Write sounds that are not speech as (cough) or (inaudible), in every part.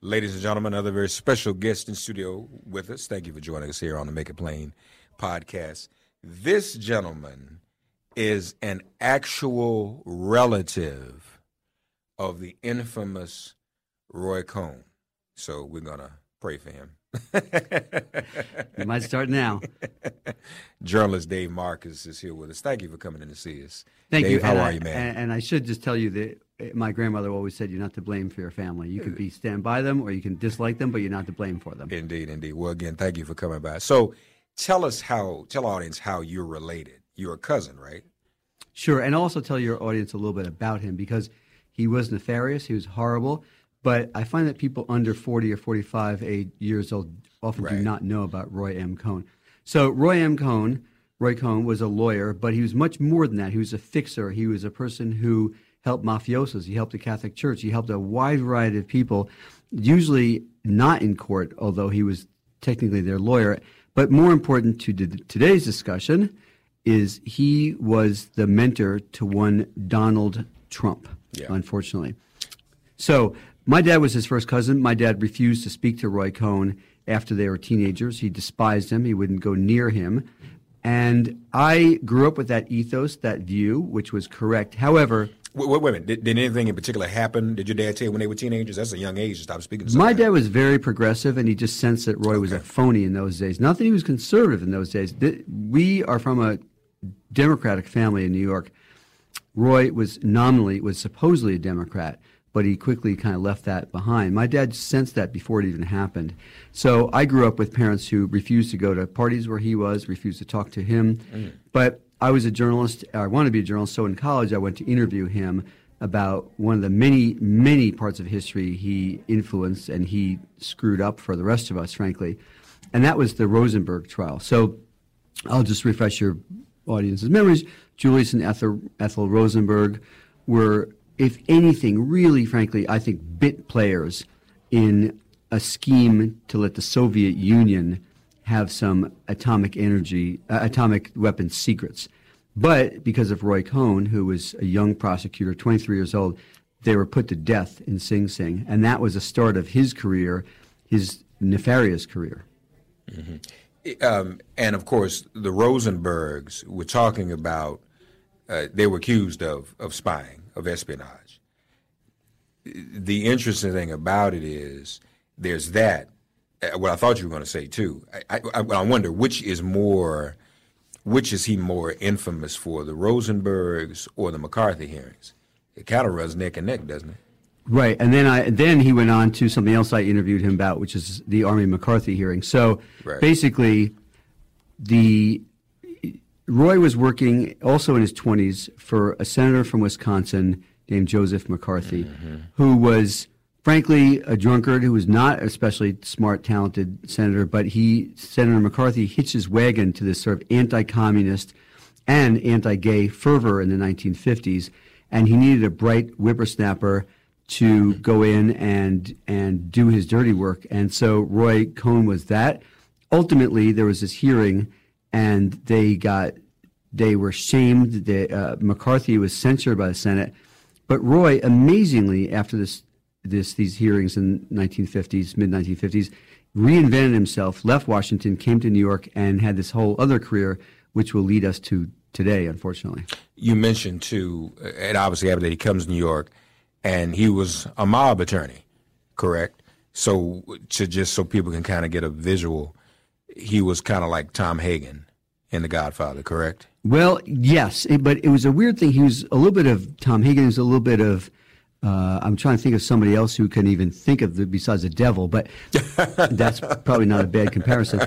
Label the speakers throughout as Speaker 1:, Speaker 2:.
Speaker 1: Ladies and gentlemen, another very special guest in studio with us. Thank you for joining us here on the Make It Plain podcast. This gentleman is an actual relative of the infamous Roy Cohn. So we're going to pray for him.
Speaker 2: you might start now. (laughs)
Speaker 1: Journalist Dave Marcus is here with us. Thank you for coming in to see us.
Speaker 2: Thank
Speaker 1: Dave,
Speaker 2: you.
Speaker 1: How
Speaker 2: and
Speaker 1: are
Speaker 2: I,
Speaker 1: you, man?
Speaker 2: And, and I should just tell you that my grandmother always said you're not to blame for your family. You can be hmm. stand by them or you can dislike them, but you're not to blame for them.
Speaker 1: Indeed, indeed. Well, again, thank you for coming by. So, tell us how, tell our audience how you're related. You're a cousin, right?
Speaker 2: Sure, and also tell your audience a little bit about him because he was nefarious. He was horrible. But I find that people under 40 or 45 eight years old often
Speaker 1: Right.
Speaker 2: do not know about Roy M. Cohn. So Roy M. Cohn, Roy Cohn was a lawyer, but he was much more than that. He was a fixer. He was a person who helped mafiosos. He helped the Catholic Church. He helped a wide variety of people, usually not in court, although he was technically their lawyer. But more important to d- today's discussion is he was the mentor to one Donald Trump,
Speaker 1: Yeah.
Speaker 2: unfortunately. So my dad was his first cousin. My dad refused to speak to Roy Cohn after they were teenagers. He despised him. He wouldn't go near him. And I grew up with that ethos, that view, which was correct. However,
Speaker 1: Wait, wait, a minute. Did, did anything in particular happen? Did your dad tell you when they were teenagers? That's a young age to stop speaking to
Speaker 2: my dad was very progressive, and he just sensed that Roy was a phony in those days. Not that he was conservative in those days. We are from a Democratic family in New York. Roy was nominally was supposedly a Democrat, but he quickly kind of left that behind. My dad sensed that before it even happened. So I grew up with parents who refused to go to parties where he was, refused to talk to him. Mm. But I was a journalist. I wanted to be a journalist. So in college, I went to interview him about one of the many, many parts of history he influenced and he screwed up for the rest of us, frankly. And that was the Rosenberg trial. So I'll just refresh your audience's memories. Julius and Ethel, Ethel Rosenberg were, if anything, really, frankly, I think, bit players in a scheme to let the Soviet Union have some atomic energy, uh, atomic weapons secrets. But because of Roy Cohn, who was a young prosecutor, 23 years old, they were put to death in Sing Sing. And that was the start of his career, his nefarious career.
Speaker 1: um, and of course, the Rosenbergs were talking about, uh, they were accused of, of spying, of espionage. The interesting thing about it is there's that. Uh, what I thought you were going to say too. I, I, I wonder which is more, which is he more infamous for, the Rosenbergs or the McCarthy hearings? It kind of runs neck and neck, doesn't it?
Speaker 2: Right, and then I then he went on to something else I interviewed him about, which is the Army McCarthy hearing. So
Speaker 1: Right.
Speaker 2: basically, the Roy was working also in his twenties for a senator from Wisconsin named Joseph McCarthy, who was frankly a drunkard who was not especially smart, talented senator, but he Senator McCarthy hitched his wagon to this sort of anti-communist and anti-gay fervor in the 1950s, and he needed a bright whippersnapper to go in and and do his dirty work. And so Roy Cohn was that. ultimately, there was this hearing, and they got they were shamed. They, uh, McCarthy was censured by the Senate, but Roy, amazingly, after this this these hearings in 1950s, mid 1950s, reinvented himself, left Washington, came to New York, and had this whole other career, which will lead us to today, unfortunately.
Speaker 1: You mentioned too, and obviously after that he comes to New York, and he was a mob attorney, correct? So to just so people can kind of get a visual, he was kind of like Tom Hagen in The Godfather, correct?
Speaker 2: Well, yes, but it was a weird thing. He was a little bit of Tom Hagen. He was a little bit of uh, I'm trying to think of somebody else who can even think of the, besides the devil, but (laughs) that's probably not a bad comparison.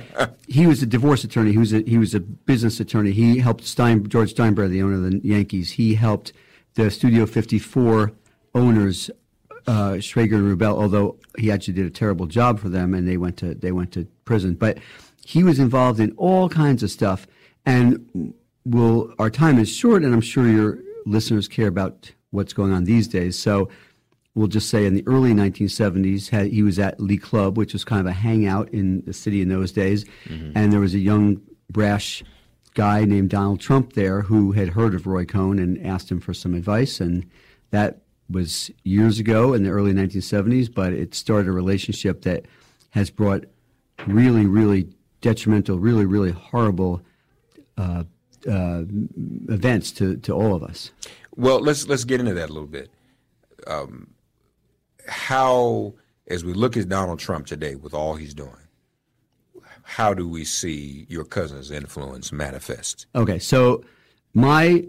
Speaker 2: He was a divorce attorney. He was a, he was a business attorney. He helped Stein, George Steinbrenner, the owner of the Yankees. He helped the Studio 54 owners, uh, Schrager and Rubell, although he actually did a terrible job for them, and they went to they went to prison. But he was involved in all kinds of stuff, and will our time is short, and I'm sure your listeners care about what's going on these days. So we'll just say in the early 1970s, he was at Le Club, which was kind of a hangout in the city in those days. Mm-hmm. And there was a young, brash guy named Donald Trump there who had heard of Roy Cohn and asked him for some advice. And that was years ago in the early 1970s, but it started a relationship that has brought really, really detrimental, really, really horrible uh, uh, events to, to all of us.
Speaker 1: Well, let's let's get into that a little bit. Um, how, as we look at Donald Trump today with all he's doing, how do we see your cousin's influence manifest?
Speaker 2: Okay, so my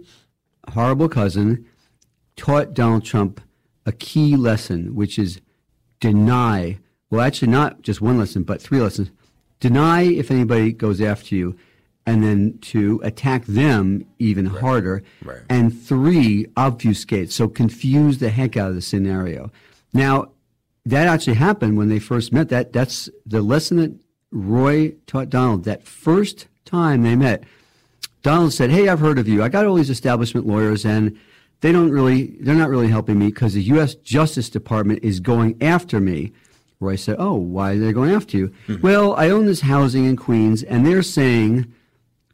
Speaker 2: horrible cousin taught Donald Trump a key lesson, which is deny. Well, actually, not just one lesson, but three lessons. Deny if anybody goes after you and then to attack them even right. harder, right. and three, obfuscate, so confuse the heck out of the scenario. Now, that actually happened when they first met. That that's the lesson that Roy taught Donald. That first time they met, Donald said, "Hey, I've heard of you. I got all these establishment lawyers, and they don't really, they're not really helping me because the U.S. Justice Department is going after me." Roy said, "Oh, why are they going after you?" Mm-hmm. Well, I own this housing in Queens, and they're saying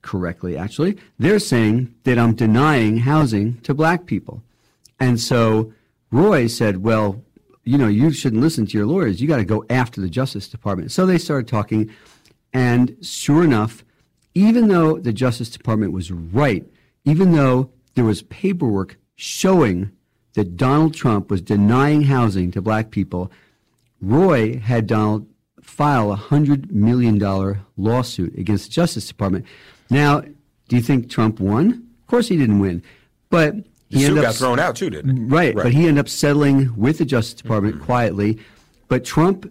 Speaker 2: correctly, actually. They're saying that I'm denying housing to black people. And so Roy said, well, you know, you shouldn't listen to your lawyers. You got to go after the Justice Department. So they started talking. And sure enough, even though the Justice Department was right, even though there was paperwork showing that Donald Trump was denying housing to black people, Roy had Donald file a $100 million lawsuit against the Justice Department. Now, do you think Trump won? Of course he didn't win. But
Speaker 1: he ended got up, thrown out too, didn't he?
Speaker 2: Right, right, But he ended up settling with the Justice Department mm-hmm. quietly. But Trump,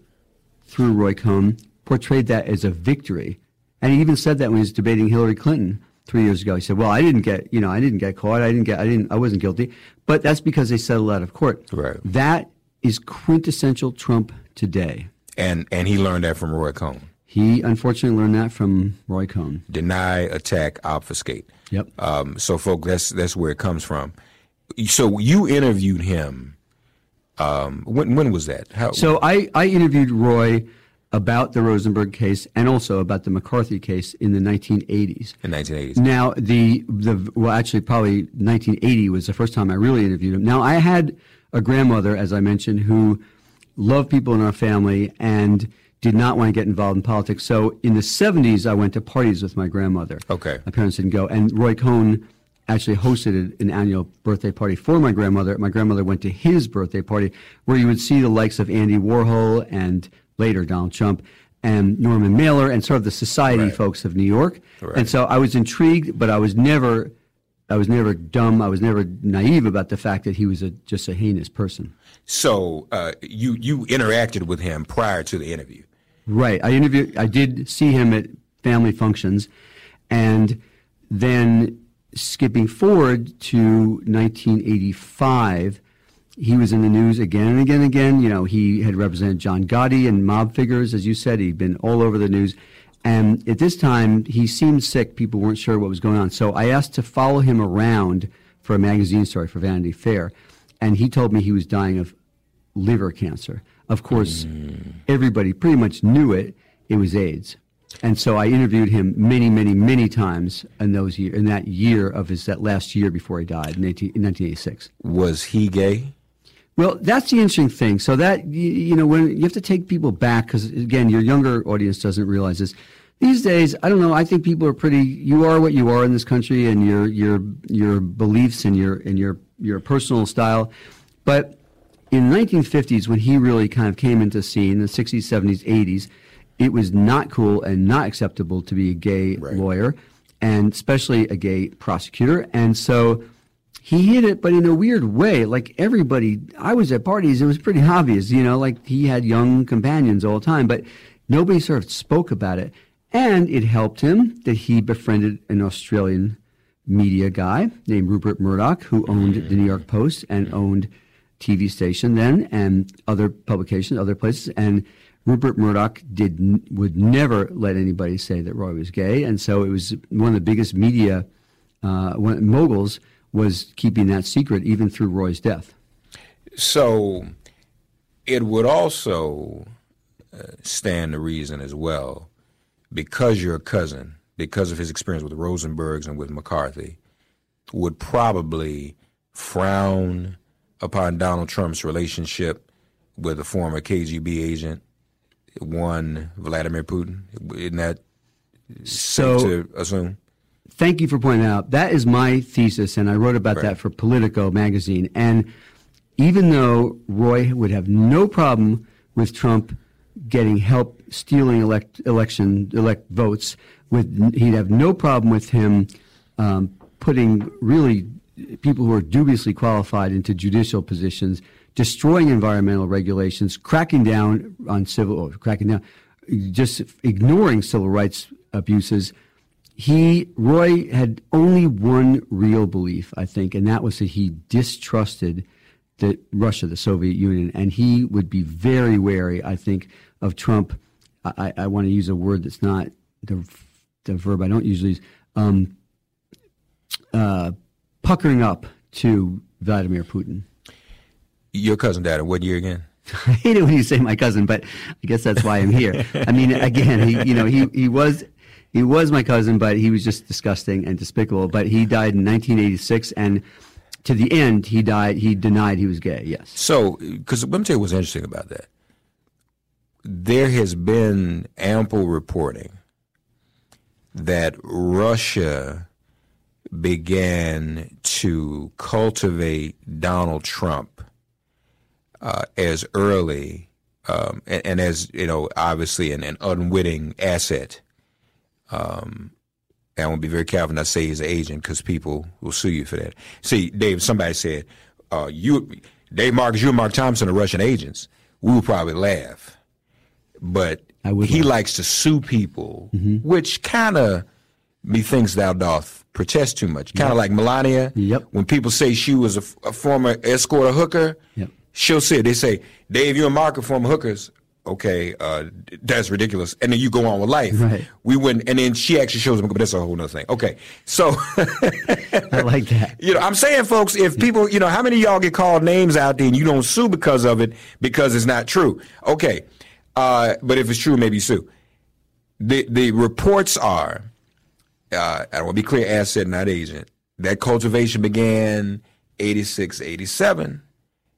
Speaker 2: through Roy Cohn, portrayed that as a victory. And he even said that when he was debating Hillary Clinton three years ago. He said, "Well, I didn't get, you know, I didn't get caught. I didn't get, I didn't, I wasn't guilty." But that's because they settled out of court.
Speaker 1: Right.
Speaker 2: That is quintessential Trump today.
Speaker 1: And and he learned that from Roy Cohn.
Speaker 2: He unfortunately learned that from Roy Cohn.
Speaker 1: Deny, attack, obfuscate.
Speaker 2: Yep.
Speaker 1: Um, so, folks, that's that's where it comes from. So you interviewed him. Um, when when was that?
Speaker 2: How, so I, I interviewed Roy about the Rosenberg case and also about the McCarthy case in the 1980s.
Speaker 1: In 1980s.
Speaker 2: Now the the well actually probably 1980 was the first time I really interviewed him. Now I had a grandmother, as I mentioned, who loved people in our family and did not want to get involved in politics. So in the 70s, I went to parties with my grandmother.
Speaker 1: Okay.
Speaker 2: My parents didn't go. And Roy Cohn actually hosted an annual birthday party for my grandmother. My grandmother went to his birthday party where you would see the likes of Andy Warhol and later Donald Trump and Norman Mailer and sort of the society right. folks of New York. Right. And so I was intrigued, but I was never I was never dumb. I was never naive about the fact that he was a, just a heinous person.
Speaker 1: So uh, you you interacted with him prior to the interview.
Speaker 2: Right. I interviewed. I did see him at family functions, and then skipping forward to 1985, he was in the news again and again and again. You know, he had represented John Gotti and mob figures, as you said. He'd been all over the news. And at this time, he seemed sick. People weren't sure what was going on. So I asked to follow him around for a magazine story for Vanity Fair. And he told me he was dying of liver cancer. Of course, mm. everybody pretty much knew it. It was AIDS. And so I interviewed him many, many, many times in those year, in that year of his that last year before he died in, 18, in 1986.
Speaker 1: Was he gay?
Speaker 2: Well, that's the interesting thing. So that you, you know, when you have to take people back, because again, your younger audience doesn't realize this. These days, I don't know. I think people are pretty. You are what you are in this country, and your your your beliefs and your and your your personal style. But in the 1950s, when he really kind of came into scene, in the 60s, 70s, 80s, it was not cool and not acceptable to be a gay
Speaker 1: Right.
Speaker 2: lawyer, and especially a gay prosecutor. And so he hit it, but in a weird way. Like everybody, I was at parties, it was pretty obvious, you know, like he had young companions all the time, but nobody sort of spoke about it. And it helped him that he befriended an Australian media guy named Rupert Murdoch, who owned the New York Post and owned TV station then and other publications, other places. And Rupert Murdoch did would never let anybody say that Roy was gay, and so it was one of the biggest media uh, moguls was keeping that secret even through Roy's death.
Speaker 1: So it would also uh, stand to reason as well, because your cousin, because of his experience with Rosenbergs and with McCarthy, would probably frown upon Donald Trump's relationship with a former KGB agent, one Vladimir Putin. Isn't that
Speaker 2: So
Speaker 1: safe to assume?
Speaker 2: thank you for pointing that out. That is my thesis, and I wrote about
Speaker 1: Right.
Speaker 2: that for Politico magazine. And even though Roy would have no problem with Trump getting help stealing elect, election elect votes, with he'd have no problem with him um, putting really people who are dubiously qualified into judicial positions, destroying environmental regulations, cracking down on civil, cracking down, just ignoring civil rights abuses he Roy had only one real belief, I think, and that was that he distrusted the Russia, the Soviet Union, and he would be very wary, I think, of Trump. I, I want to use a word that's not the the verb I don't usually use. Um, uh, puckering up to Vladimir Putin.
Speaker 1: Your cousin died in what year again? (laughs)
Speaker 2: I hate it when you say my cousin, but I guess that's why I'm here. I mean, again, he, you know, he, he was, he was my cousin, but he was just disgusting and despicable. But he died in 1986, and to the end, he died. He denied he was gay. Yes.
Speaker 1: So, because let me tell you what's interesting about that. There has been ample reporting that Russia began to cultivate Donald Trump uh, as early um, and, and as you know, obviously an, an unwitting asset. Um, and I want to be very careful not to say he's an agent because people will sue you for that. See, Dave, somebody said, uh, you, Dave Marcus, you and Mark Thompson are Russian agents. We would probably laugh. But he
Speaker 2: laugh.
Speaker 1: likes to sue people, which kind of, methinks thou doth protest too much. Kind of like Melania.
Speaker 2: Yep.
Speaker 1: When people say she was a former escort or hooker,
Speaker 2: Yep.
Speaker 1: she'll say, they say, Dave, you and Mark are former hookers. Okay, uh, that's ridiculous. And then you go on with life.
Speaker 2: Right.
Speaker 1: We wouldn't, and then she actually shows them, but that's a whole other thing. Okay, so, (laughs)
Speaker 2: I like that. (laughs)
Speaker 1: you know, I'm saying, folks, if people, you know, how many of y'all get called names out there and you don't sue because of it because it's not true? Okay, uh, but if it's true, maybe sue. The the reports are, uh, I want to be clear, asset, not agent. That cultivation began 86, 87.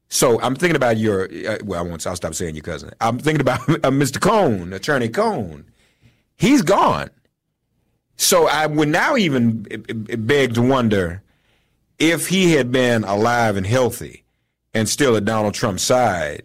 Speaker 1: So I'm thinking about your, uh, well, I won't, I'll stop saying your cousin. I'm thinking about (laughs) uh, Mr. Cohn, Attorney Cohn. He's gone. So I would now even uh, uh, beg to wonder if he had been alive and healthy and still at Donald Trump's side,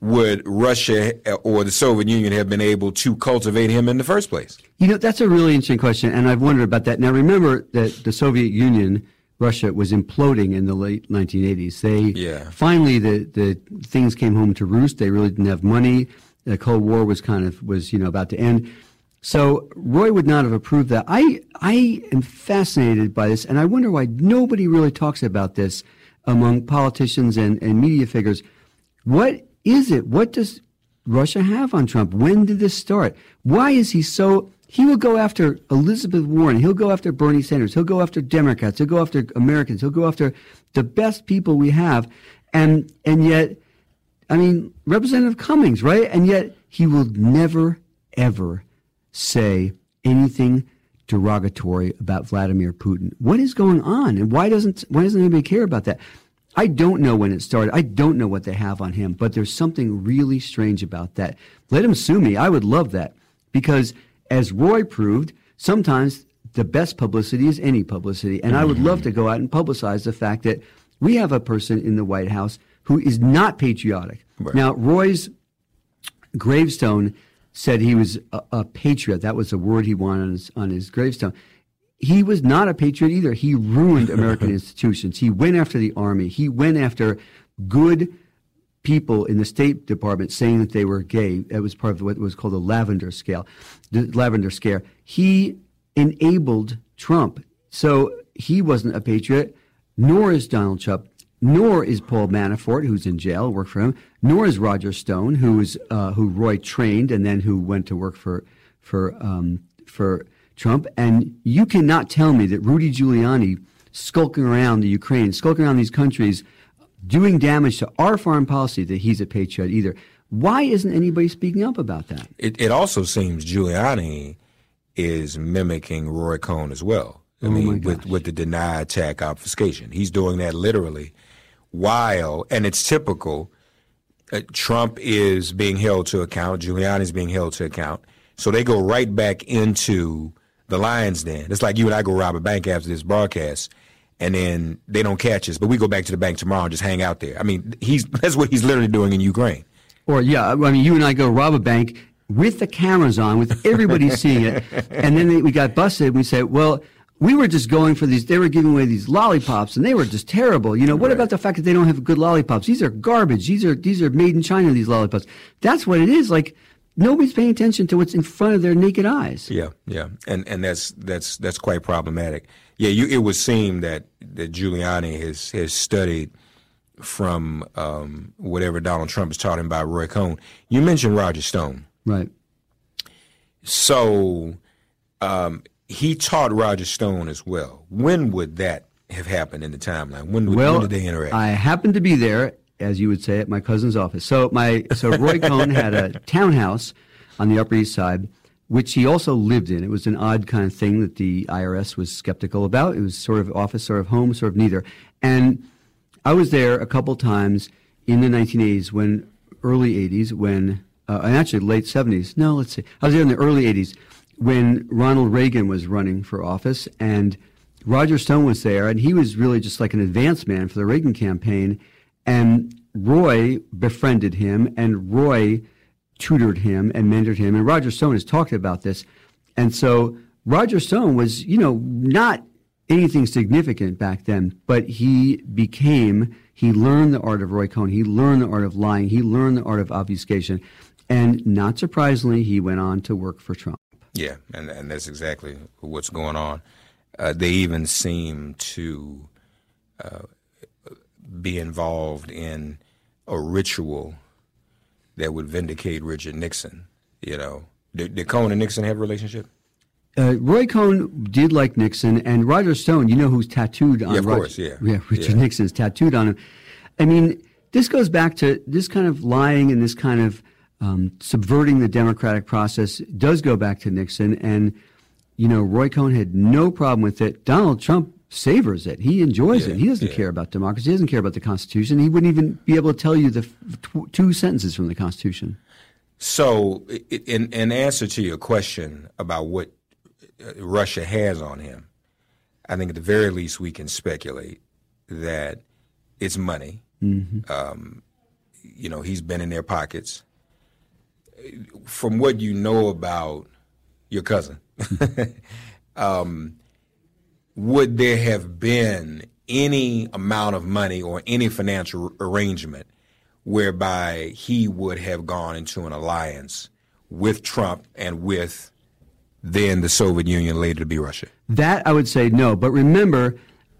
Speaker 1: would Russia or the Soviet Union have been able to cultivate him in the first place?
Speaker 2: You know, that's a really interesting question, and I've wondered about that. Now, remember that the Soviet Union, Russia, was imploding in the late 1980s. They
Speaker 1: Yeah.
Speaker 2: finally the the things came home to roost. They really didn't have money. The Cold War was kind of was you know about to end. So Roy would not have approved that. I I am fascinated by this, and I wonder why nobody really talks about this among politicians and, and media figures. What is it? What does Russia have on Trump? When did this start? Why is he so? He will go after Elizabeth Warren. He'll go after Bernie Sanders. He'll go after Democrats. He'll go after Americans. He'll go after the best people we have, and and yet, I mean, Representative Cummings, right? And yet, he will never ever say anything derogatory about Vladimir Putin. What is going on, and why doesn't why doesn't anybody care about that? I don't know when it started. I don't know what they have on him, but there's something really strange about that. Let him sue me. I would love that because, as Roy proved, sometimes the best publicity is any publicity, and I would love to go out and publicize the fact that we have a person in the White House who is not patriotic.
Speaker 1: Right.
Speaker 2: Now, Roy's gravestone said he was a, a, patriot. That was the word he wanted on his, on his gravestone. He was not a patriot either. He ruined American (laughs) institutions. He went after the army. He went after good people in the State Department saying that they were gay. That was part of what was called the Lavender Scale, the Lavender Scare. He enabled Trump. So he wasn't a patriot, nor is Donald Trump nor is Paul Manafort, who's in jail, worked for him, nor is Roger Stone, who is uh, who Roy trained and then who went to work for for um, for Trump. And you cannot tell me that Rudy Giuliani skulking around the Ukraine, skulking around these countries, doing damage to our foreign policy, that he's a patriot either. Why isn't anybody speaking up about that?
Speaker 1: It, it also seems Giuliani is mimicking Roy Cohn as well. I
Speaker 2: Oh
Speaker 1: mean, with with the deny attack obfuscation, he's doing that literally. While and it's typical, uh, Trump is being held to account, Giuliani is being held to account, so they go right back into the lion's den. It's like you and I go rob a bank after this broadcast, and then they don't catch us, but we go back to the bank tomorrow and just hang out there. I mean, he's (laughs) that's what he's literally doing in Ukraine.
Speaker 2: Or yeah, I mean, you and I go rob a bank with the cameras on, with everybody (laughs) seeing it, and then they, we got busted. and We say, well, we were just going for these. They were giving away these lollipops, and they were just terrible. You know, what
Speaker 1: Right.
Speaker 2: about the fact that they don't have good lollipops? These are garbage. These are these are made in China. These lollipops. That's what it is. Like nobody's paying attention to what's in front of their naked eyes.
Speaker 1: Yeah, yeah, and and that's that's that's quite problematic. Yeah, you, it would seem that that Giuliani has has studied from um, whatever Donald Trump has taught him by Roy Cohn. You mentioned Roger Stone,
Speaker 2: Right.
Speaker 1: so um, he taught Roger Stone as well. When would that have happened in the timeline? When, would-
Speaker 2: Well,
Speaker 1: when did they interact?
Speaker 2: I happened to be there, as you would say, at my cousin's office. So my so Roy (laughs) Cohn had a townhouse on the Upper East Side, which he also lived in. It was an odd kind of thing that the IRS was skeptical about. It was sort of office, sort of home, sort of neither. And I was there a couple times in the 1980s, when early 80s, when uh, and actually late 70s. No, let's see. I was there in the early 80s when Ronald Reagan was running for office, and Roger Stone was there, and he was really just like an advance man for the Reagan campaign. And Roy befriended him, and Roy tutored him and mentored him. And Roger Stone has talked about this. And so Roger Stone was, you know, not anything significant back then, but he became, he learned the art of Roy Cohn. He learned the art of lying. He learned the art of obfuscation. And not surprisingly, he went on to work for Trump.
Speaker 1: Yeah, and and that's exactly what's going on. Uh, they even seem to uh, be involved in a ritual that would vindicate Richard Nixon. You know, did, did Cohn and Nixon have a relationship?
Speaker 2: Uh, Roy Cohn did like Nixon, and Roger Stone, you know who's tattooed on
Speaker 1: Yeah, of
Speaker 2: Roger,
Speaker 1: course, yeah.
Speaker 2: yeah, Richard
Speaker 1: Yeah.
Speaker 2: Nixon is tattooed on him. I mean, this goes back to this kind of lying and this kind of um, subverting the democratic process does go back to Nixon, and you know Roy Cohn had no problem with it. Donald Trump savors it; he enjoys
Speaker 1: Yeah,
Speaker 2: it. He doesn't
Speaker 1: yeah.
Speaker 2: care about democracy. He doesn't care about the Constitution. He wouldn't even be able to tell you the tw- two sentences from the Constitution.
Speaker 1: So, in, in answer to your question about what uh, Russia has on him, I think at the very least we can speculate that it's money. Um, you know, he's been in their pockets. From what you know about your cousin, (laughs) um, would there have been any amount of money or any financial arrangement whereby he would have gone into an alliance with Trump and with then the Soviet Union, later to be Russia?
Speaker 2: That I would say no. But remember,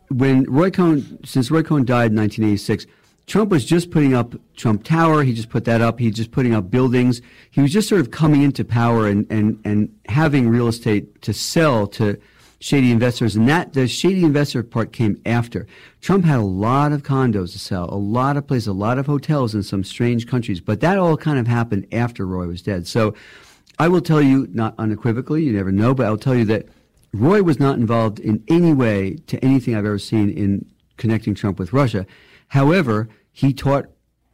Speaker 2: when Roy Cohn, since Roy Cohn died in 1986, Trump was just putting up Trump Tower. He just put that up. He was just putting up buildings. He was just sort of coming into power and, and, and having real estate to sell to shady investors. And that, the shady investor part came after. Trump had a lot of condos to sell, a lot of places, a lot of hotels in some strange countries. But that all kind of happened after Roy was dead. So I will tell you, not unequivocally, you never know, but I'll tell you that Roy was not involved in any way to anything I've ever seen in connecting Trump with Russia. However, he taught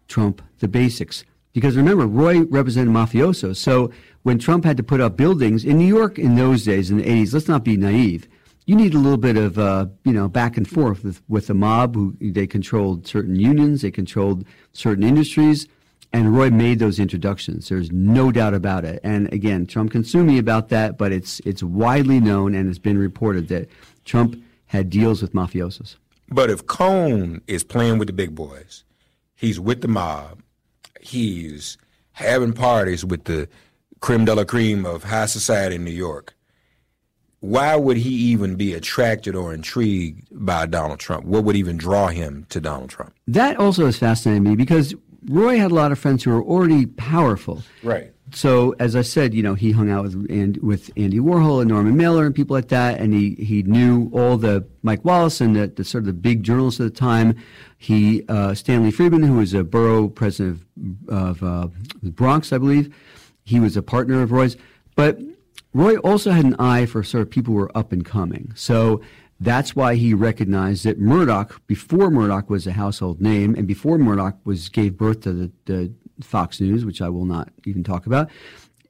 Speaker 2: Trump the basics. Because remember, Roy represented mafiosos. So when Trump had to put up buildings in New York in those days, in the 80s, let's not be naive. You need a little bit of, uh, you know, back and forth with, with the mob who they controlled certain unions, they controlled certain industries. And Roy made those introductions. There's no doubt about it. And again, Trump can sue me about that, but it's it's widely known and it's been reported that Trump had deals with mafiosos.
Speaker 1: But if Cohn is playing with the big boys, he's with the mob, he's having parties with the creme de la creme of high society in New York. Why would he even be attracted or intrigued by Donald Trump? What would even draw him to Donald Trump?
Speaker 2: That also has fascinated me because Roy had a lot of friends who were already powerful.
Speaker 1: Right.
Speaker 2: So as I said, you know, he hung out with and with Andy Warhol and Norman Mailer and people like that, and he he knew all the Mike Wallace and the, the sort of the big journalists of the time. He uh, Stanley Friedman, who was a borough president of, of uh, Bronx, I believe, he was a partner of Roy's. But Roy also had an eye for sort of people who were up and coming. So that's why he recognized that Murdoch, before Murdoch was a household name, and before Murdoch was gave birth to the, the Fox News, which I will not even talk about,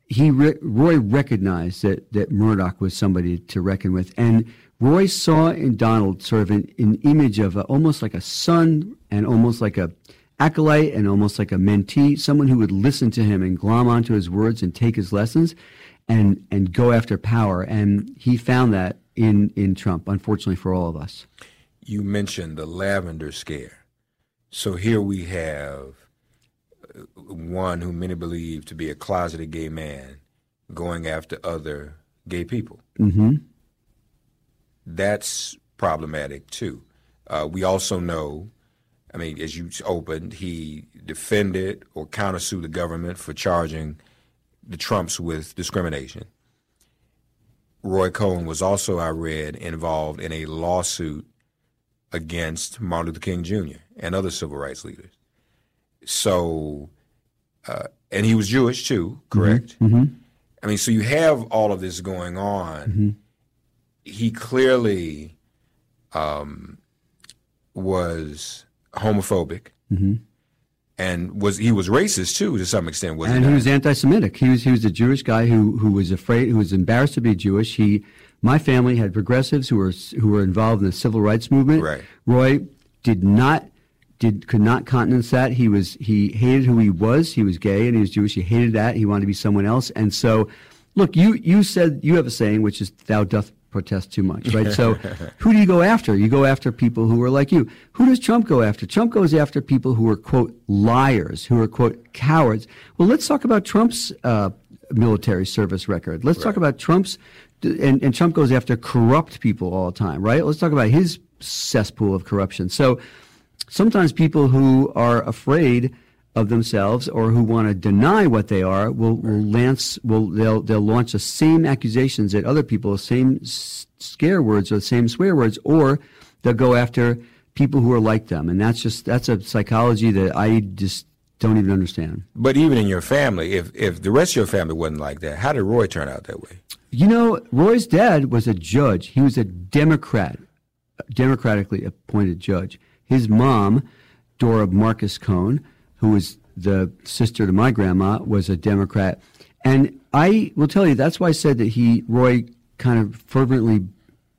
Speaker 2: he Roy recognized that that Murdoch was somebody to reckon with, and Roy saw in Donald sort of an, an image of a, almost like a son and almost like a acolyte and almost like a mentee, someone who would listen to him and glom onto his words and take his lessons and and go after power. And he found that in in Trump, unfortunately for all of us.
Speaker 1: You mentioned the lavender scare. So here we have uh, one who many believe to be a closeted gay man going after other gay people.
Speaker 2: Mm-hmm.
Speaker 1: That's problematic too. Uh, we also know, I mean, as you opened, he defended or countersued the government for charging the Trumps with discrimination. Roy Cohn was also, I read, involved in a lawsuit against Martin Luther King Jr. and other civil rights leaders. So, uh, and he was Jewish too, correct?
Speaker 2: Mm-hmm. mm-hmm.
Speaker 1: I mean, so you have all of this going on.
Speaker 2: Mm-hmm.
Speaker 1: He clearly um, was homophobic.
Speaker 2: Mm-hmm.
Speaker 1: And was he was racist too to some extent was
Speaker 2: and
Speaker 1: he,
Speaker 2: he? was anti-semitic. He was he was a jewish guy who who was afraid who was embarrassed to be jewish. He my family had progressives who were who were involved in the civil rights movement.
Speaker 1: Right.
Speaker 2: Roy did not did could not countenance that. He was he hated who he was. He was gay and he was jewish. He hated that. He wanted to be someone else. And so look you you said you have a saying which is thou doth protest too much, right? (laughs) So, who do you go after? You go after people who are like you. Who does Trump go after? Trump goes after people who are quote liars, who are quote cowards. Well, let's talk about Trump's uh, military service record. Let's right. talk about Trump's, and, and Trump goes after corrupt people all the time, right? Let's talk about his cesspool of corruption. So, sometimes people who are afraid of themselves or who want to deny what they are will, will lance will they'll they'll launch the same accusations at other people, the same scare words or the same swear words, or they'll go after people who are like them, and that's just that's a psychology that I just don't even understand.
Speaker 1: But even in your family, if if the rest of your family wasn't like that, how did Roy turn out that way?
Speaker 2: You know, Roy's dad was a judge. He was a Democrat, democratically appointed judge. His mom, Dora Marcus Cohn, who was the sister to my grandma, was a Democrat. And I will tell you, that's why I said that he, Roy, kind of fervently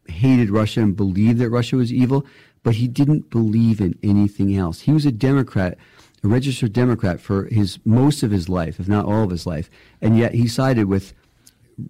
Speaker 2: hated Russia and believed that Russia was evil, but he didn't believe in anything else. He was a Democrat, a registered Democrat for his most of his life, if not all of his life, and yet he sided with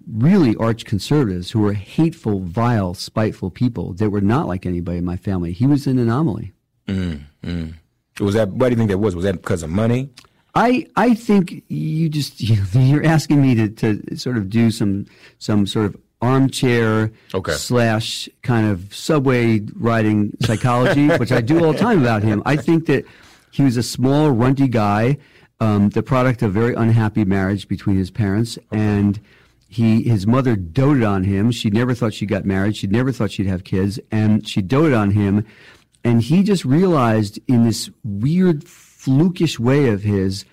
Speaker 2: really arch conservatives who were hateful, vile, spiteful people that were not like anybody in my family. He was an anomaly.
Speaker 1: Mm, mm. Was that? Why do you think that was? Was that because of money?
Speaker 2: I I think you just (laughs) you're asking me to, to sort of do some some sort of armchair
Speaker 1: okay.
Speaker 2: slash kind of subway riding psychology, (laughs) which I do all the time about him. I think that he was a small, runty guy, um, the product of a very unhappy marriage between his parents, okay. and he his mother doted on him. She never thought she got married. She never thought she'd have kids, and she doted on him and he just realized in this weird, flukish way of his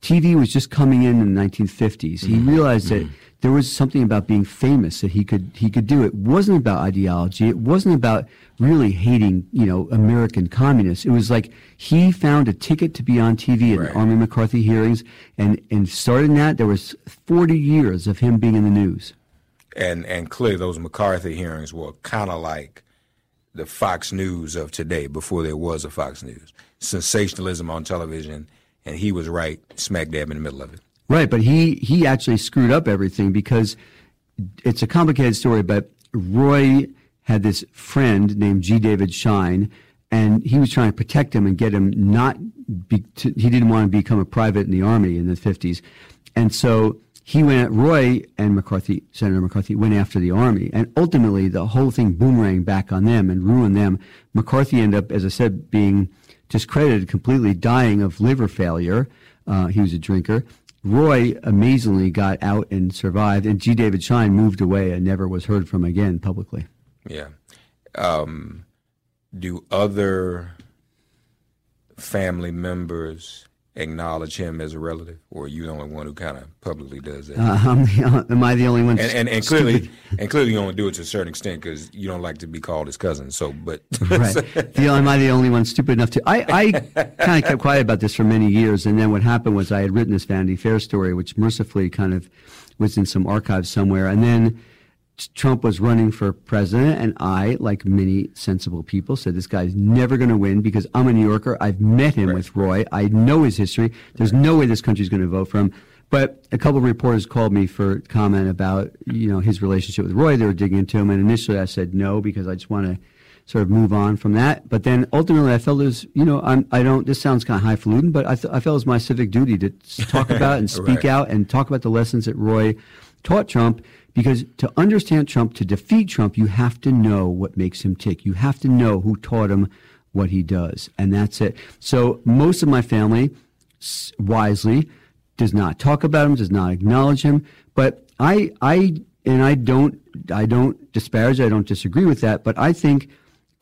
Speaker 2: TV was just coming in in the 1950s. He mm-hmm. realized that mm-hmm. there was something about being famous that he could he could do. It wasn't about ideology. It wasn't about really hating you know American communists. It was like he found a ticket to be on TV at
Speaker 1: Right.
Speaker 2: the Army McCarthy hearings, and and starting that there was 40 years of him being in the news.
Speaker 1: and and clearly those McCarthy hearings were kind of like the Fox News of today before there was a Fox News. Sensationalism on television, and he was right smack dab in the middle of it.
Speaker 2: Right, but he he actually screwed up everything because it's a complicated story. But Roy had this friend named G. David Schine, and he was trying to protect him and get him not. Be, to, he didn't want to become a private in the army in the fifties, and so he went. Roy and McCarthy, Senator McCarthy, went after the army, and ultimately the whole thing boomeranged back on them and ruined them. McCarthy ended up, as I said, being discredited, completely dying of liver failure. Uh, he was a drinker. Roy amazingly got out and survived, and G. David Schine moved away and never was heard from again publicly.
Speaker 1: Yeah. Um, do other family members acknowledge him as a relative, or are you the only one who kind of publicly does that?
Speaker 2: Uh, I'm the- am I the only one?
Speaker 1: and, and, and clearly, and clearly, you only do it to a certain extent because you don't like to be called his cousin. So, but (laughs)
Speaker 2: right. The, am I the only one stupid enough to? I, I kind of kept quiet about this for many years, and then what happened was I had written this Vanity Fair story, which mercifully kind of was in some archives somewhere, and then Trump was running for president, and I, like many sensible people, said this guy's never going to win because I'm a New Yorker. I've met him with Roy. I know his history. There's no way this country's going to vote for him. But a couple of reporters called me for comment about you know his relationship with Roy. They were digging into him, and initially I said no because I just want to sort of move on from that. But then ultimately I felt it was you know I'm I don't this sounds kind of highfalutin, but I, th- I felt it was my civic duty to talk (laughs) about and speak
Speaker 1: Right.
Speaker 2: out and talk about the lessons that Roy taught Trump. Because to understand Trump, to defeat Trump, you have to know what makes him tick. You have to know who taught him what he does, and that's it. So most of my family, wisely, does not talk about him, does not acknowledge him. But I, I, and I don't, I don't disparage, I don't disagree with that. But I think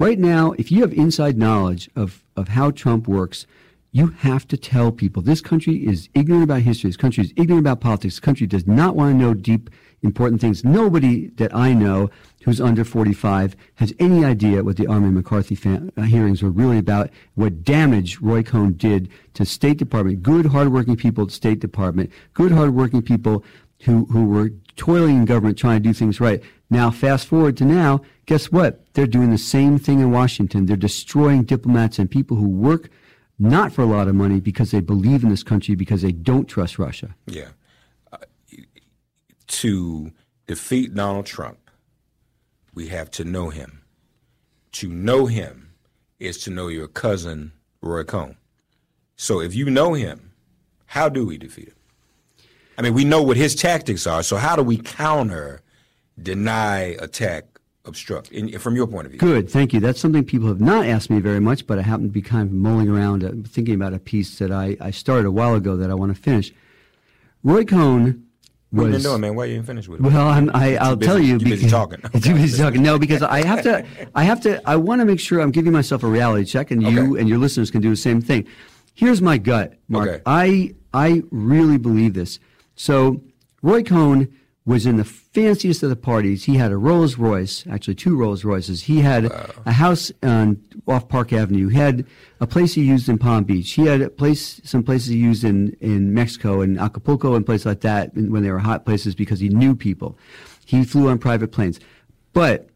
Speaker 2: right now, if you have inside knowledge of of how Trump works, you have to tell people this country is ignorant about history. This country is ignorant about politics. This country does not want to know deep, important things. Nobody that I know who's under 45 has any idea what the Army McCarthy uh, hearings were really about, what damage Roy Cohn did to State Department, good, hardworking people at State Department, good, hardworking people who, who were toiling in government trying to do things right. Now, fast forward to now, guess what? They're doing the same thing in Washington. They're destroying diplomats and people who work not for a lot of money because they believe in this country because they don't trust Russia.
Speaker 1: Yeah. Uh, to defeat Donald Trump, we have to know him. To know him is to know your cousin, Roy Cohn. So if you know him, how do we defeat him? I mean, we know what his tactics are, so how do we counter, deny, attack, obstruct, in, from your point of view?
Speaker 2: Good, thank you. That's something people have not asked me very much, but I happen to be kind of mulling around, uh, thinking about a piece that I, I started a while ago that I want to finish. Roy Cohn
Speaker 1: What
Speaker 2: was.
Speaker 1: you been doing, man? Why you didn't finish with it?
Speaker 2: Well, I'm, I, I'll
Speaker 1: busy-
Speaker 2: tell you.
Speaker 1: Too busy
Speaker 2: because-
Speaker 1: talking. (laughs)
Speaker 2: Too busy talking. No, because I have to. I have to. I want to make sure I'm giving myself a reality check, and you and your listeners can do the same thing. Here's my gut, Mark.
Speaker 1: Okay.
Speaker 2: I I really believe this. So Roy Cohn was in the fanciest of the parties. He had a Rolls Royce, actually two Rolls Royces. He had a house on off Park Avenue. He had a place he used in Palm Beach. He had a place, some places he used in in Mexico and Acapulco and places like that when they were hot places because he knew people. He flew on private planes, but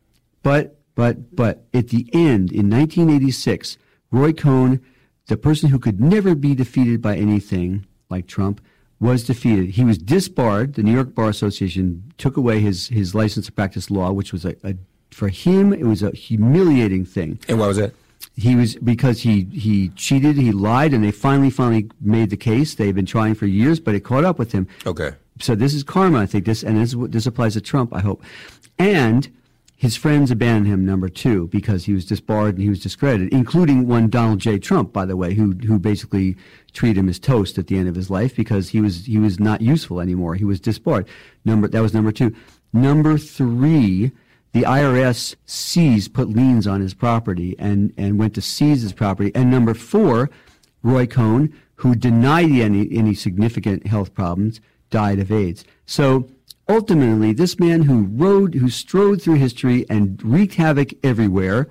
Speaker 2: but but but at the end in 1986, Roy Cohn, the person who could never be defeated by anything like Trump, was defeated. He was disbarred. The New York Bar Association took away his his license to practice law, which was a, a for him it was a humiliating thing.
Speaker 1: And what was it?
Speaker 2: He was because he he cheated, he lied, and they finally finally made the case. They've been trying for years, but it caught up with him.
Speaker 1: Okay.
Speaker 2: So this is karma, I think. This and this what- this applies to Trump, I hope. And his friends abandoned him. Number two, because he was disbarred and he was discredited, including one Donald J. Trump, by the way, who who basically treated him as toast at the end of his life because he was he was not useful anymore. He was disbarred. Number that was number two. Number three. The IRS seized, put liens on his property, and, and went to seize his property. And number four, Roy Cohn who denied any, any significant health problems died of AIDS. So ultimately, this man who rode, who strode through history and wreaked havoc everywhere,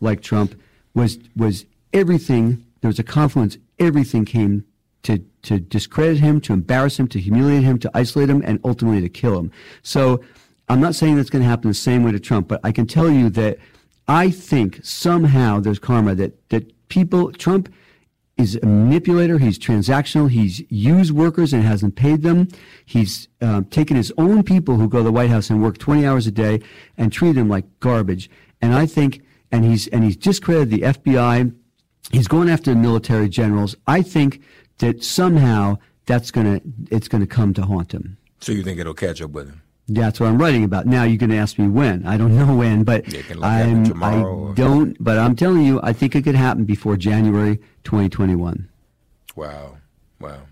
Speaker 2: like Trump, was was everything. There was a confluence. Everything came to to discredit him, to embarrass him, to humiliate him, to isolate him, and ultimately to kill him. So I'm not saying that's going to happen the same way to Trump, but I can tell you that I think somehow there's karma that that people Trump is a manipulator. He's transactional. He's used workers and hasn't paid them. He's uh, taken his own people who go to the White House and work 20 hours a day and treat them like garbage. And I think, and he's and he's discredited the FBI. He's going after the military generals. I think that somehow that's gonna it's gonna come to haunt him.
Speaker 1: So you think it'll catch up with him?
Speaker 2: That's what I'm writing about. Now you're going to ask me when. I don't (laughs) know when, but I'm, I don't. But I'm telling you, I think it could happen before January 2021.
Speaker 1: Wow, wow.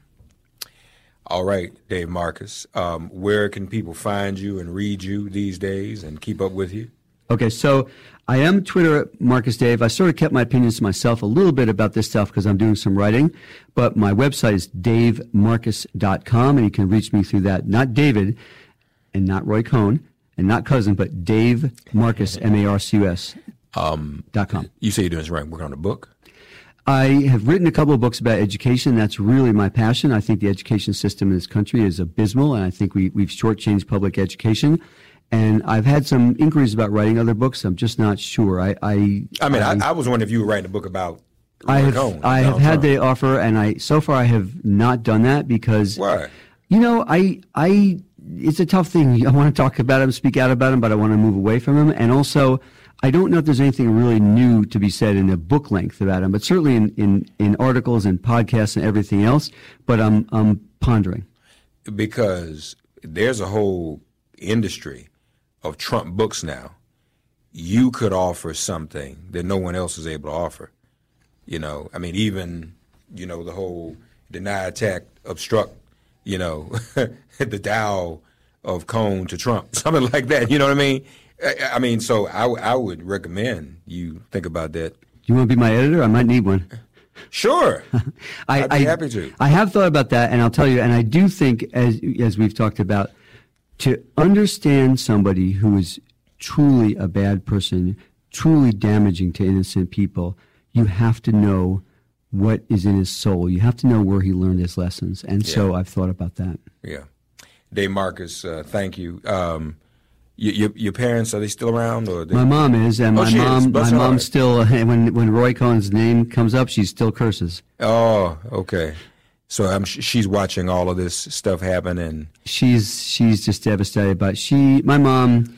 Speaker 1: All right, Dave Marcus. Um, where can people find you and read you these days and keep up with you?
Speaker 2: Okay, so I am Twitter Marcus Dave. I sort of kept my opinions to myself a little bit about this stuff because I'm doing some writing, but my website is davemarcus.com, and you can reach me through that. Not David and not Roy Cohn and not cousin, but Dave Marcus, (laughs) M A R C U S. Um, dot com.
Speaker 1: You say you're doing this right, working on a book?
Speaker 2: I have written a couple of books about education. That's really my passion. I think the education system in this country is abysmal, and I think we, we've shortchanged public education. And I've had some inquiries about writing other books. I'm just not sure. I I,
Speaker 1: I mean, I, I, was wondering if you were writing a book about.
Speaker 2: I have I have had the offer, and I so far I have not done that because.
Speaker 1: Why?
Speaker 2: You know, I I it's a tough thing. I want to talk about him, speak out about him, but I want to move away from him. And also, I don't know if there's anything really new to be said in a book length about him, but certainly in, in, in articles and podcasts and everything else. But I'm, I'm pondering.
Speaker 1: Because there's a whole industry of Trump books now. You could offer something that no one else is able to offer. You know, I mean, even, you know, the whole deny attack, obstruct you know, (laughs) the Tao of Cohn to Trump, (laughs) something like that. You know what I mean? I, I mean, so I, I would recommend you think about that.
Speaker 2: You want to be my editor? I might need one.
Speaker 1: Sure, (laughs)
Speaker 2: I,
Speaker 1: I'd be I, happy to.
Speaker 2: I have thought about that, and I'll tell you. And I do think, as as we've talked about, to understand somebody who is truly a bad person, truly damaging to innocent people, you have to know what is in his soul. You have to know where he learned his lessons. And yeah. so I've thought about that.
Speaker 1: Yeah. Dave Marcus, uh, thank you. Um, your, your parents are they still around? Or
Speaker 2: my mom is, and oh, my mom my mom still (laughs) when when Roy Cohn's name comes up, she still curses.
Speaker 1: Oh, okay. So I'm she's watching all of this stuff happen, and
Speaker 2: she's she's just devastated. But she, my mom,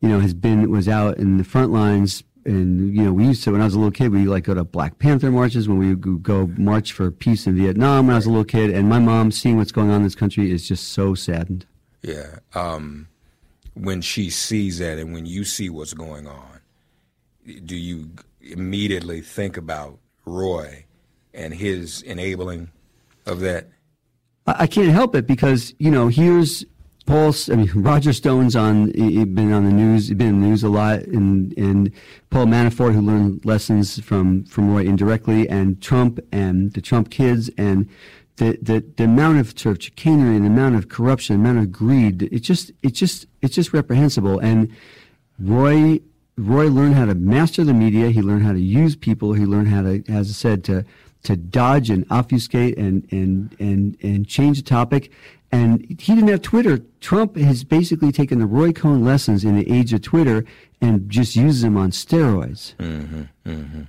Speaker 2: you know, has been was out in the front lines and you know, we used to when I was a little kid, we like go to Black Panther marches when we would go march for peace in Vietnam when I was a little kid. And my mom seeing what's going on in this country is just so saddened.
Speaker 1: Yeah, um, when she sees that, and when you see what's going on, do you immediately think about Roy and his enabling of that?
Speaker 2: I can't help it because you know here's Paul, I mean, Roger Stone's on, he been on the news, he been in the news a lot, and, and Paul Manafort, who learned lessons from, from Roy indirectly, and Trump and the Trump kids, and the, the, the amount of sort of chicanery and the amount of corruption, the amount of greed, it just, it just, it's just reprehensible. And Roy, Roy learned how to master the media. He learned how to use people. He learned how to, as I said, to, to dodge and obfuscate and, and, and, and change the topic. And he didn't have Twitter. Trump has basically taken the Roy Cohn lessons in the age of Twitter and just uses them on steroids.
Speaker 1: Mm-hmm, mm-hmm.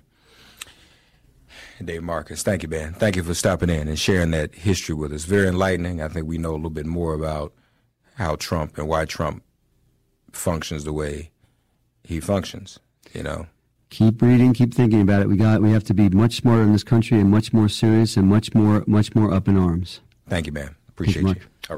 Speaker 1: Dave Marcus, thank you, man. Thank you for stopping in and sharing that history with us. Very enlightening. I think we know a little bit more about how Trump and why Trump functions the way he functions. You know.
Speaker 2: Keep reading, keep thinking about it. We got we have to be much smarter in this country and much more serious and much more much more up in arms.
Speaker 1: Thank you, man. Appreciate you.